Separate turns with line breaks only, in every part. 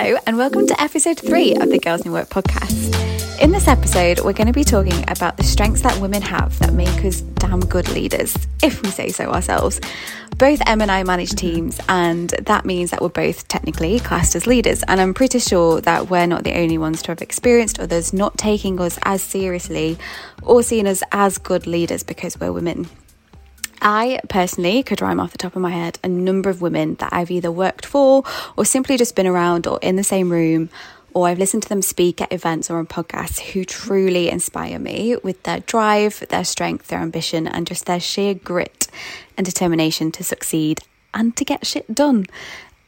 Hello, and welcome to episode three of the Girls in Work podcast. In this episode, we're going to be talking about the strengths that women have that make us damn good leaders, if we say so ourselves. Both Em and I manage teams, and that means that we're both technically classed as leaders. And I'm pretty sure that we're not the only ones to have experienced others not taking us as seriously or seeing us as good leaders because we're women. I personally could rhyme off the top of my head a number of women that I've either worked for or simply just been around or in the same room or I've listened to them speak at events or on podcasts who truly inspire me with their drive, their strength, their ambition, and just their sheer grit and determination to succeed and to get shit done.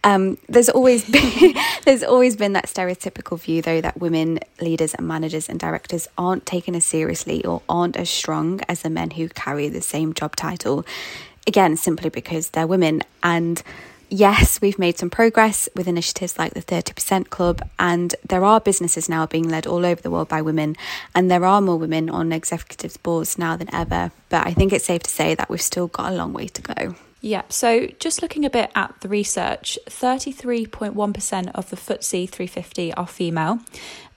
Um, there's always been there's always been that stereotypical view though that women leaders and managers and directors aren't taken as seriously or aren't as strong as the men who carry the same job title. Again simply because they're women. And yes we've made some progress with initiatives like the 30% club and there are businesses now being led all over the world by women and there are more women on executive boards now than ever. But i think it's safe to say that we've still got a long way to go
yeah, so just looking a bit at the research, 33.1% of the FTSE 350 are female,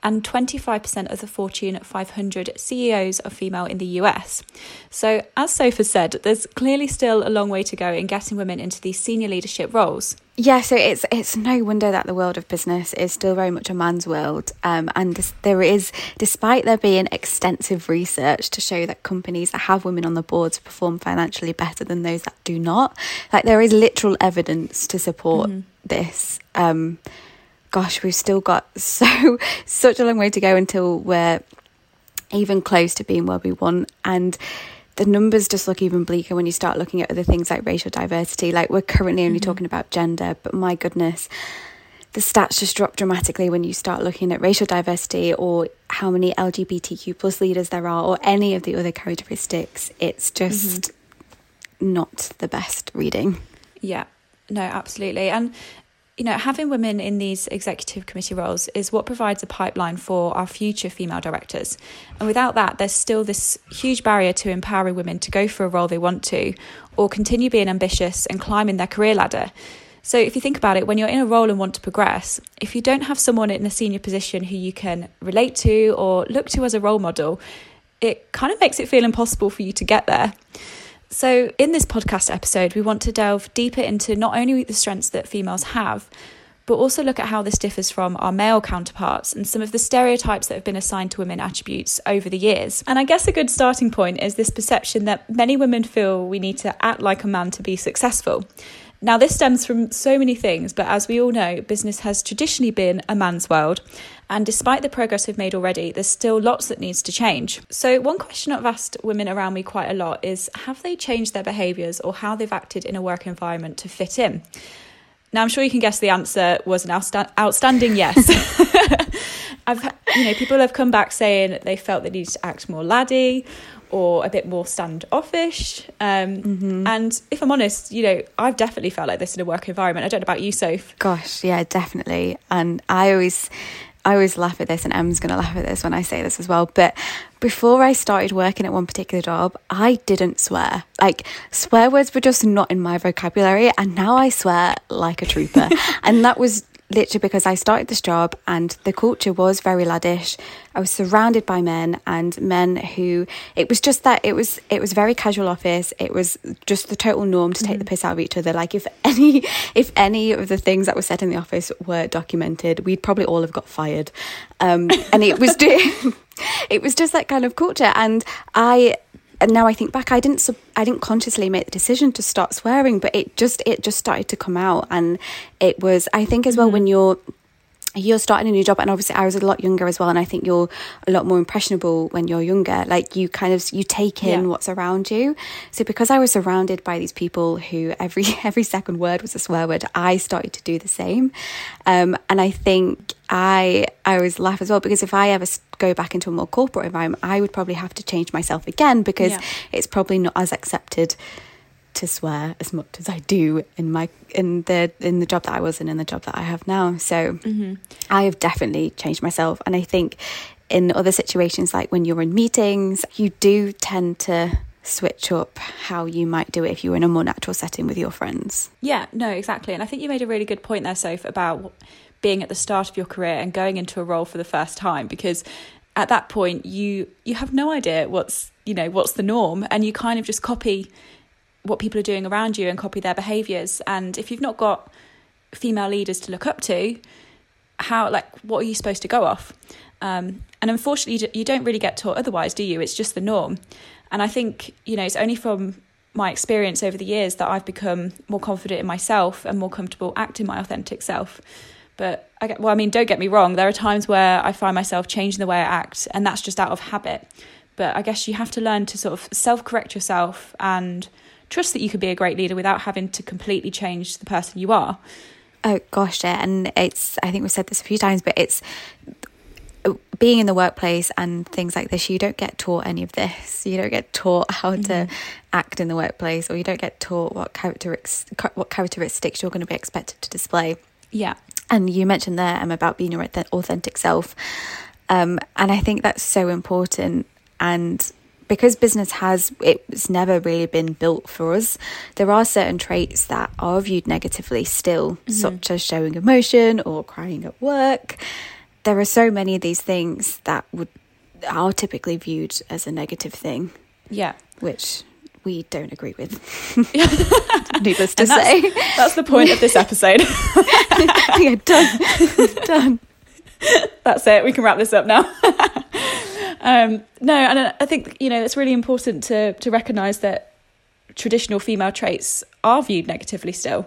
and 25% of the Fortune 500 CEOs are female in the US. So, as Sophie said, there's clearly still a long way to go in getting women into these senior leadership roles.
Yeah, so it's it's no wonder that the world of business is still very much a man's world, um, and this, there is, despite there being extensive research to show that companies that have women on the boards perform financially better than those that do not, like there is literal evidence to support mm-hmm. this. Um, gosh, we've still got so such a long way to go until we're even close to being where we want, and the numbers just look even bleaker when you start looking at other things like racial diversity. Like we're currently only mm-hmm. talking about gender, but my goodness, the stats just drop dramatically when you start looking at racial diversity or how many LGBTQ plus leaders there are or any of the other characteristics. It's just mm-hmm. not the best reading.
Yeah, no, absolutely. And you know, having women in these executive committee roles is what provides a pipeline for our future female directors. And without that, there's still this huge barrier to empowering women to go for a role they want to or continue being ambitious and climbing their career ladder. So, if you think about it, when you're in a role and want to progress, if you don't have someone in a senior position who you can relate to or look to as a role model, it kind of makes it feel impossible for you to get there. So, in this podcast episode, we want to delve deeper into not only the strengths that females have, but also look at how this differs from our male counterparts and some of the stereotypes that have been assigned to women attributes over the years. And I guess a good starting point is this perception that many women feel we need to act like a man to be successful. Now, this stems from so many things, but as we all know, business has traditionally been a man's world. And despite the progress we've made already, there's still lots that needs to change. So, one question I've asked women around me quite a lot is have they changed their behaviours or how they've acted in a work environment to fit in? Now, I'm sure you can guess the answer was an outstanding yes. I've, you know, people have come back saying they felt they needed to act more laddie or a bit more standoffish. Um, mm-hmm. And if I'm honest, you know, I've definitely felt like this in a work environment. I don't know about you, Soph.
Gosh, yeah, definitely. And I always, I always laugh at this, and Em's going to laugh at this when I say this as well. But before I started working at one particular job, I didn't swear. Like, swear words were just not in my vocabulary. And now I swear like a trooper. and that was literally because I started this job and the culture was very laddish. I was surrounded by men and men who it was just that it was it was very casual office. It was just the total norm to take mm-hmm. the piss out of each other. Like if any if any of the things that were said in the office were documented, we'd probably all have got fired. Um, and it was it was just that kind of culture and I and now I think back, I didn't I didn't consciously make the decision to start swearing, but it just it just started to come out, and it was I think as well mm-hmm. when you're you're starting a new job and obviously I was a lot younger as well and I think you're a lot more impressionable when you're younger like you kind of you take in yeah. what's around you so because I was surrounded by these people who every every second word was a swear word I started to do the same um, and I think I I always laugh as well because if I ever go back into a more corporate environment I would probably have to change myself again because yeah. it's probably not as accepted to swear as much as I do in my in the in the job that I was in and the job that I have now. So mm-hmm. I have definitely changed myself, and I think in other situations like when you're in meetings, you do tend to switch up how you might do it if you were in a more natural setting with your friends.
Yeah, no, exactly. And I think you made a really good point there, Soph, about being at the start of your career and going into a role for the first time because at that point you you have no idea what's you know what's the norm and you kind of just copy what people are doing around you and copy their behaviors. And if you've not got female leaders to look up to how like what are you supposed to go off? Um, and unfortunately you don't really get taught otherwise do you? It's just the norm. And i think you know it's only from my experience over the years that i've become more confident in myself and more comfortable acting my authentic self but I get, well, I mean, don't get me wrong. There are times where I find myself changing the way I act, and that's just out of habit. But I guess you have to learn to sort of self correct yourself and trust that you can be a great leader without having to completely change the person you are.
Oh gosh, yeah, and it's I think we've said this a few times, but it's being in the workplace and things like this. You don't get taught any of this. You don't get taught how mm-hmm. to act in the workplace, or you don't get taught what characteristics what characteristics you're going to be expected to display.
Yeah,
and you mentioned there um, about being your authentic self, um, and I think that's so important. And because business has it's never really been built for us there are certain traits that are viewed negatively still mm-hmm. such as showing emotion or crying at work. There are so many of these things that would are typically viewed as a negative thing.
Yeah.
Which we don't agree with. Needless to
that's,
say.
that's the point of this episode.
Yeah done. Done.
That's it. We can wrap this up now. Um, no, and I think you know it's really important to to recognise that traditional female traits are viewed negatively still.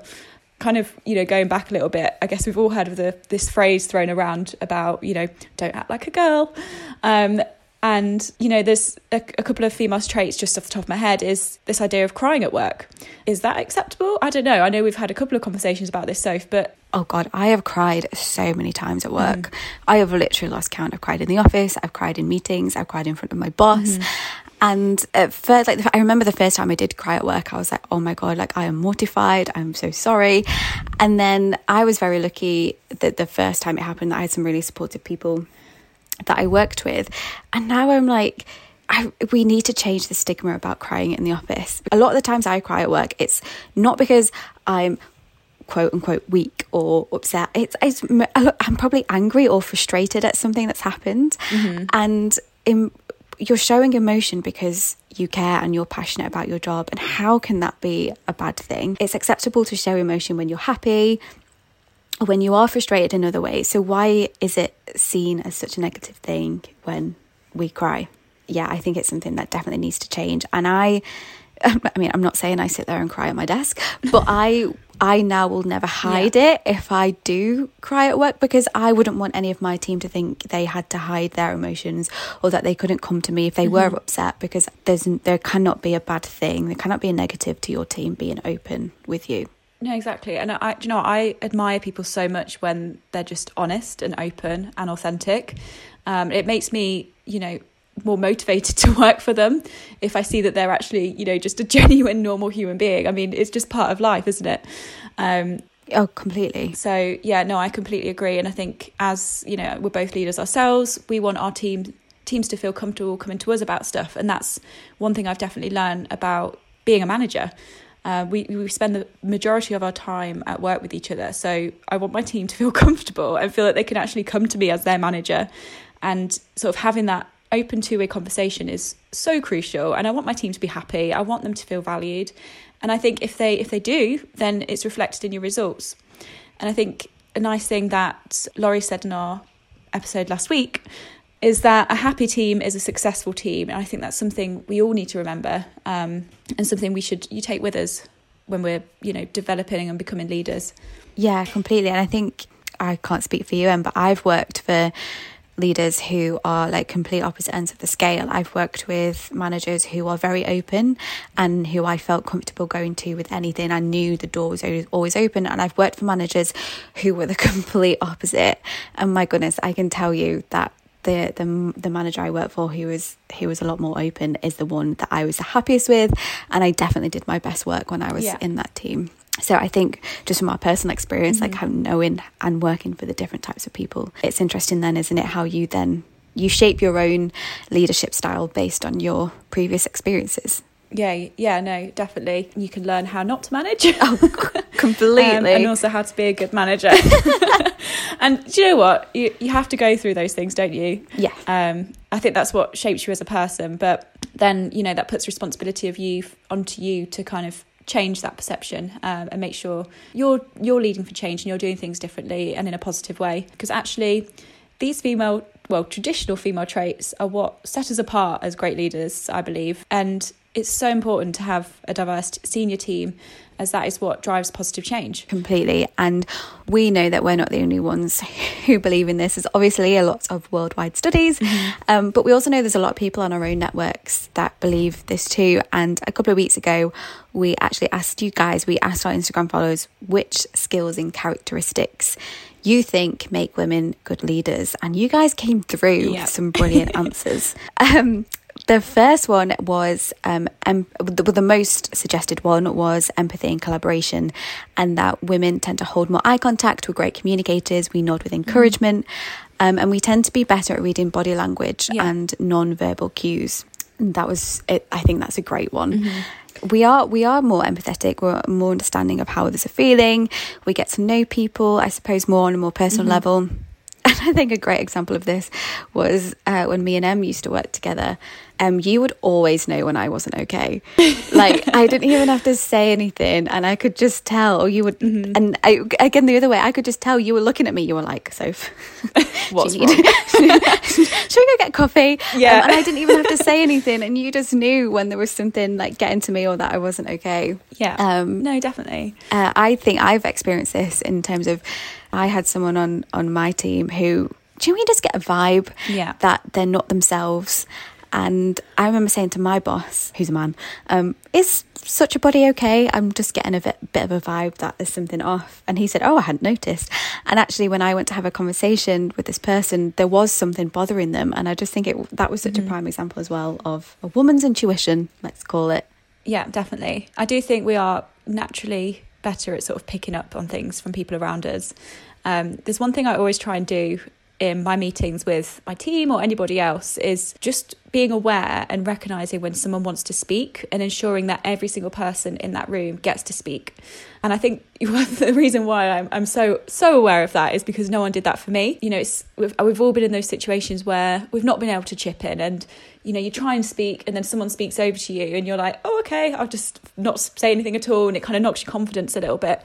Kind of, you know, going back a little bit, I guess we've all heard of the this phrase thrown around about, you know, don't act like a girl. Um, and, you know, there's a, a, couple of female traits just off the top of my head is this idea of crying at work. Is that acceptable? I don't know. I know we've had a couple of conversations about this, Soph, but.
Oh, God, I have cried so many times at work. Mm. I have literally lost count. I've cried in the office, I've cried in meetings, I've cried in front of my boss. Mm. And at first, like, I remember the first time I did cry at work, I was like, oh my God, like, I am mortified. I'm so sorry. And then I was very lucky that the first time it happened, I had some really supportive people that I worked with. And now I'm like, I, we need to change the stigma about crying in the office. A lot of the times I cry at work, it's not because I'm quote unquote weak or upset. It's, it's I'm probably angry or frustrated at something that's happened, mm-hmm. and in, you're showing emotion because you care and you're passionate about your job. And how can that be a bad thing? It's acceptable to show emotion when you're happy, when you are frustrated in other ways. So, why is it seen as such a negative thing when we cry? Yeah, I think it's something that definitely needs to change. And I, I mean, I'm not saying I sit there and cry at my desk, but I. I now will never hide yeah. it if I do cry at work because I wouldn't want any of my team to think they had to hide their emotions or that they couldn't come to me if they mm-hmm. were upset because there's there cannot be a bad thing there cannot be a negative to your team being open with you.
No, exactly. And I, you know, I admire people so much when they're just honest and open and authentic. Um, it makes me, you know, more motivated to work for them if I see that they're actually, you know, just a genuine, normal human being. I mean, it's just part of life, isn't it? Um,
oh, completely.
So, yeah, no, I completely agree. And I think as, you know, we're both leaders ourselves, we want our team teams to feel comfortable coming to us about stuff. And that's one thing I've definitely learned about being a manager. Uh, we, we spend the majority of our time at work with each other. So I want my team to feel comfortable and feel that they can actually come to me as their manager. And sort of having that open two way conversation is so crucial. And I want my team to be happy. I want them to feel valued. And I think if they if they do, then it's reflected in your results. And I think a nice thing that Laurie said in our episode last week is that a happy team is a successful team. And I think that's something we all need to remember um, and something we should you take with us when we're, you know, developing and becoming leaders.
Yeah, completely. And I think I can't speak for you, Em, but I've worked for leaders who are like complete opposite ends of the scale. I've worked with managers who are very open and who I felt comfortable going to with anything. I knew the door was always open. And I've worked for managers who were the complete opposite. And my goodness, I can tell you that the the the manager I work for who was who was a lot more open is the one that I was the happiest with and I definitely did my best work when I was yeah. in that team. So I think just from our personal experience, mm-hmm. like how knowing and working for the different types of people, it's interesting then, isn't it, how you then you shape your own leadership style based on your previous experiences.
Yeah, yeah, no, definitely. You can learn how not to manage.
Oh, completely.
Um, and also how to be a good manager. and do you know what? You, you have to go through those things, don't you?
yeah.
Um, I think that's what shapes you as a person. But then, you know, that puts responsibility of you onto you to kind of change that perception um, and make sure you're you're leading for change and you're doing things differently and in a positive way. Because actually, these female, well, traditional female traits are what set us apart as great leaders, I believe. And it's so important to have a diverse senior team as that is what drives positive change.
completely. And we know that we're not the only ones who believe in this. There's obviously a lot of worldwide studies, um, but we also know there's a lot of people on our own networks that believe this too. And a couple of weeks ago, we actually asked you guys, we asked our Instagram followers, which skills and characteristics you think make women good leaders. And you guys came through
Yep.
with some brilliant answers. Um, the first one was um, em- the, the most suggested one was empathy and collaboration, and that women tend to hold more eye contact. We're great communicators. We nod with encouragement, um, and we tend to be better at reading body language
Yeah.
and non-verbal cues. And that was it. I think that's a great one. We are we are more empathetic. We're more understanding of how others are feeling. We get to know people, I suppose, more on a more personal level. And I think a great example of this was uh, when me and Em used to work together. Um, you would always know when I wasn't okay. Like I didn't even have to say anything, and I could just tell. Or you would, and I, again the other way, I could just tell you were looking at me. You were like, "Soph,
What's
need- Should we go get coffee?"
Yeah.
Um, and I didn't even have to say anything, and you just knew when there was something like getting to me or that I wasn't okay.
Yeah.
Um,
no, definitely.
uh, I think I've experienced this in terms of I had someone on on my team who do you know you just get a vibe
Yeah.
that they're not themselves. And I remember saying to my boss, who's a man, um, is such a body okay? I'm just getting a bit, bit of a vibe that there's something off. And he said, Oh, I hadn't noticed. And actually, when I went to have a conversation with this person, there was something bothering them. And I just think it that was such a prime example as well of a woman's intuition, let's call it.
Yeah, definitely. I do think we are naturally better at sort of picking up on things from people around us. Um, there's one thing I always try and do in my meetings with my team or anybody else is just being aware and recognizing when someone wants to speak and ensuring that every single person in that room gets to speak. And I think the reason why I'm, I'm so so aware of that is because no one did that for me. You know, it's we've, we've all been in those situations where we've not been able to chip in, and you know, you try and speak, and then someone speaks over to you, and you're like, oh, okay, I'll just not say anything at all, and it kind of knocks your confidence a little bit.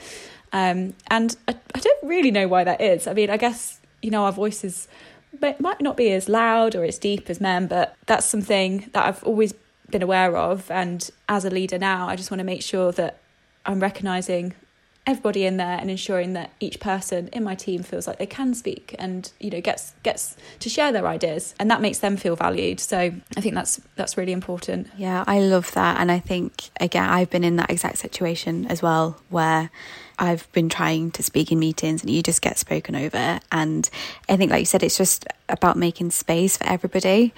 Um, and I, I don't really know why that is. I mean, I guess you know our voices might not be as loud or as deep as men, but that's something that I've always been aware of. And as a leader now, I just want to make sure that I'm recognizing everybody in there and ensuring that each person in my team feels like they can speak and you know gets gets to share their ideas and that makes them feel valued so i think that's that's really important
Yeah, I love that. And I think, again, I've been in that exact situation as well where I've been trying to speak in meetings and you just get spoken over. And I think, like you said, it's just about making space for everybody.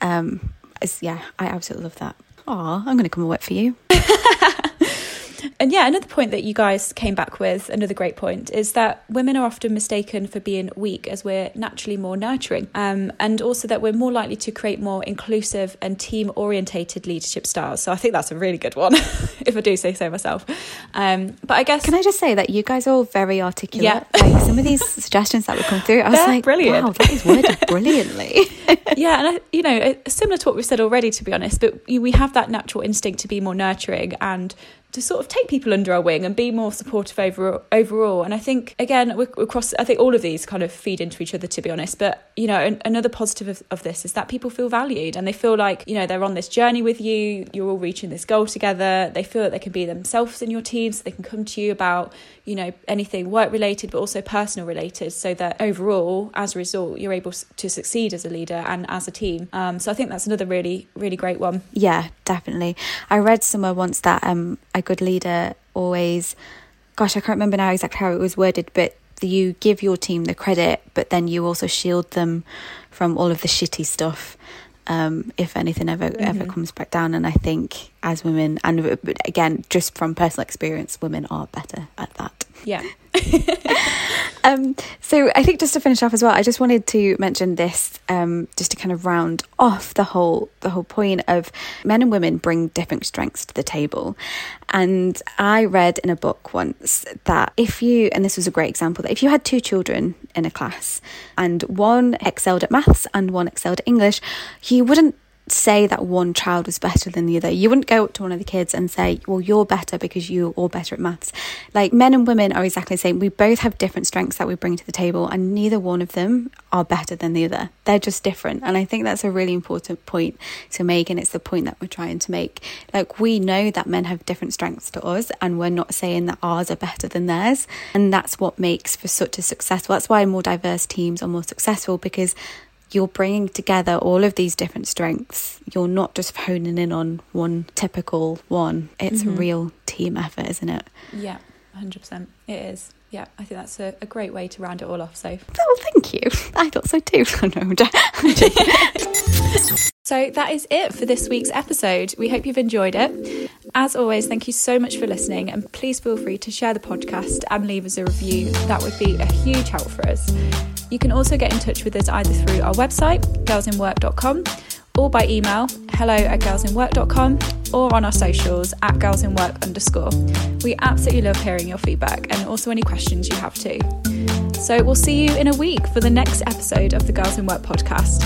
Um, yeah, I absolutely love that. Oh, I'm going to come and work for you.
And yeah, another point that you guys came back with, another great point, is that women are often mistaken for being weak as we're naturally more nurturing. Um, and also that we're more likely to create more inclusive and team orientated leadership styles. So I think that's a really good one, if I do say so myself. Um, but I guess.
Can I just say that you guys are all very articulate?
Yeah.
Like some of these suggestions that would come through, I was
They're
like,
brilliant.
wow, that is worded brilliantly.
yeah, and I, you know, similar to what we've said already, to be honest, but we have that natural instinct to be more nurturing and to sort of take people under our wing and be more supportive over, overall. And I think, again, we're, across, I think all of these kind of feed into each other, to be honest. But, you know, an, another positive of, of this is that people feel valued and they feel like, you know, they're on this journey with you, you're all reaching this goal together. They feel that they can be themselves in your team, so they can come to you about, you know, anything work related, but also personal related, so that overall, as a result, you're able to succeed as a leader and as a team. Um, so I think that's another really, really great one.
Yeah, definitely. I read somewhere once that um, a good leader always, gosh, I can't remember now exactly how it was worded, but you give your team the credit, but then you also shield them from all of the shitty stuff. Um, if anything ever ever
Mhm.
comes back down, and I think as women, and again, just from personal experience, women are better at that.
Yeah.
Um, so I think just to finish off as well, I just wanted to mention this um, just to kind of round off the whole the whole point of men and women bring different strengths to the table. And I read in a book once that if you and this was a great example that if you had two children in a class and one excelled at maths and one excelled at English, you wouldn't say that one child was better than the other. You wouldn't go up to one of the kids and say, Well, you're better because you're all better at maths. Like men and women are exactly the same. We both have different strengths that we bring to the table, and neither one of them are better than the other. They're just different. And I think that's a really important point to make. And it's the point that we're trying to make. Like, we know that men have different strengths to us, and we're not saying that ours are better than theirs. And that's what makes for such a successful, that's why more diverse teams are more successful because you're bringing together all of these different strengths. You're not just honing in on one typical one. It's mm-hmm. a real team effort, isn't it?
Yeah, 100%. It is. Yeah, I think that's a, a great way to round it all off. So,
oh, thank you. I thought so too.
so, that is it for this week's episode. We hope you've enjoyed it. As always, thank you so much for listening, and please feel free to share the podcast and leave us a review. That would be a huge help for us. You can also get in touch with us either through our website, girlsinwork.com, or by email, hello at girlsinwork.com, or on our socials at girlsinwork underscore. We absolutely love hearing your feedback and also any questions you have too. So we'll see you in a week for the next episode of the Girls in Work podcast.